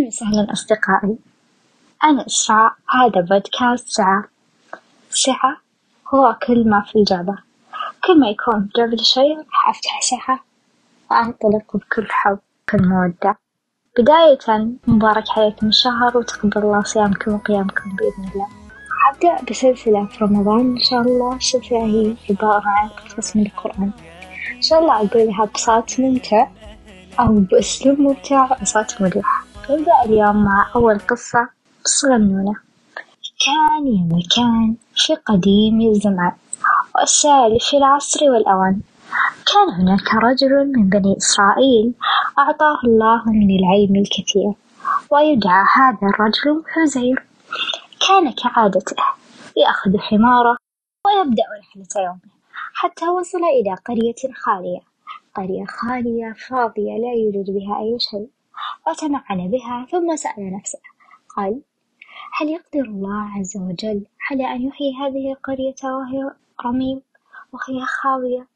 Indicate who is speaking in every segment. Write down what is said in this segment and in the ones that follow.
Speaker 1: أهلا وسهلا أصدقائي، أنا إسراء هذا بودكاست ساعة، ساعة هو كل ما في الجعبة، كل ما يكون في جعبتي شي راح أفتح ساعة وأنطلق بكل حب وكل مودة، بداية مبارك عليكم الشهر وتقبل الله صيامكم وقيامكم بإذن الله، أبدأ بسلسلة في رمضان. إن شاء الله السلسلة هي عبارة عن قصص من القرآن، إن شاء الله أقولها بصوت ممتع أو بأسلوب ممتع وصوت مريح، نبدأ اليوم مع أول قصة صغنونة، كان يا مكان في قديم الزمان والسالف في العصر والأوان، كان هناك رجل من بني إسرائيل أعطاه الله من العلم الكثير، ويدعى هذا الرجل عزير، كان كعادته يأخذ حماره ويبدأ رحلة يومه حتى وصل إلى قرية خالية، قرية خالية فاضية لا يوجد بها أي شيء، وتمعن بها ثم سأل نفسه قال هل يقدر الله عز وجل على أن يحيي هذه القرية وهي رميم وهي خاوية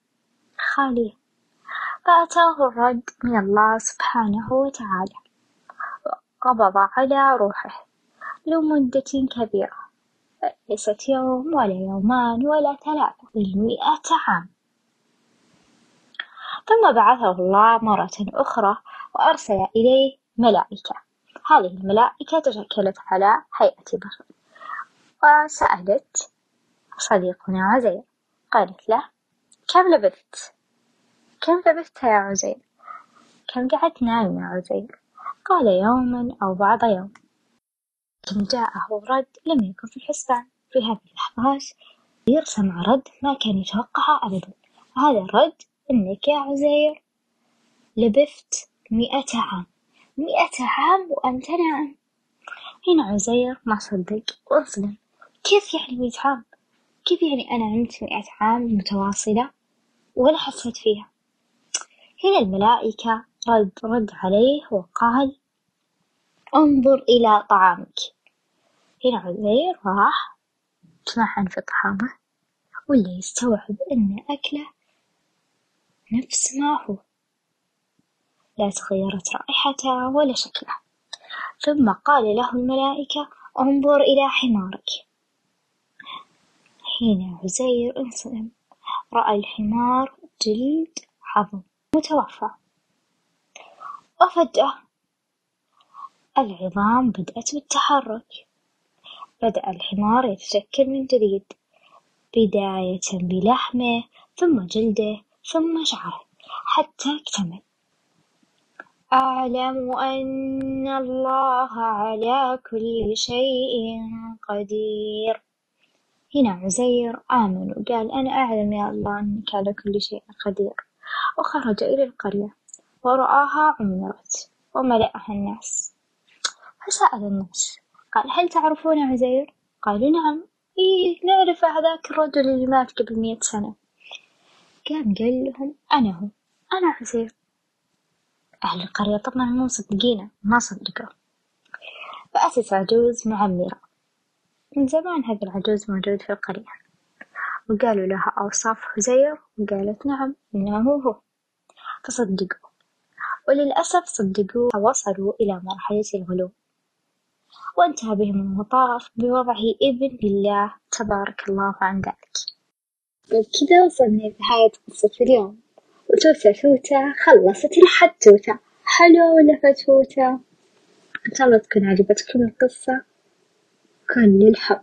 Speaker 1: خالية؟ فأتاه الرد من الله سبحانه وتعالى قبض على روحه لمدة كبيرة ليست يوم ولا يومان ولا ثلاثة بل مئة عام ثم بعثه الله مرة أخرى وأرسل إليه ملائكة هذه الملائكة تشكلت على هيئة بشر وسألت صديقنا عزير قالت له كم لبثت؟ كم لبثت يا عزير؟ كم قعدت نايم يا عزير؟ قال يوما أو بعض يوم ثم جاءه رد لم يكن في الحسبان في هذه اللحظات يرسم رد ما كان يتوقعه أبدا هذا الرد إنك يا عزير لبثت مئة عام. مئة عام وأنت نائم هنا عزير ما صدق وانصدم كيف يعني مئة عام؟ كيف يعني أنا نمت مئة عام متواصلة ولا حسيت فيها؟ هنا الملائكة رد رد عليه وقال انظر إلى طعامك. هنا عزير راح تمعن في طعامه ولا يستوعب أن أكله نفس ما هو. لا تغيرت رائحته ولا شكله ثم قال له الملائكة انظر إلى حمارك. حين عزير انصدم رأى الحمار جلد عظم متوفى. وفجأة العظام بدأت بالتحرك. بدأ الحمار يتشكل من جديد بداية بلحمه ثم جلده ثم شعره حتى اكتمل. أعلم أن الله على كل شيء قدير. هنا عزير آمن وقال أنا أعلم يا الله أنك على كل شيء قدير. وخرج إلى القرية ورآها عمرت وملأها الناس. فسأل الناس؟ قال هل تعرفون عزير؟ قالوا نعم. إيه نعرف هذاك الرجل اللي مات قبل مئة سنة. قام قال لهم أنا هو. أنا عزير. أهل القرية طبعا مو مصدقينه ما صدقوا. فأتت عجوز معمرة من زمان هذا العجوز موجود في القرية. وقالوا لها أوصاف عزير وقالت نعم إنه هو. فصدقوا. وللأسف صدقوه ووصلوا إلى مرحلة الغلو. وانتهى بهم المطاف بوضعه ابن لله تبارك الله عن ذلك. وبكذا وصلنا لنهاية قصة اليوم. وتوتة توتة خلصت الحدوتة حلوة ولا فتوتة؟ إن شاء الله تكون عجبتكم القصة كل الحب.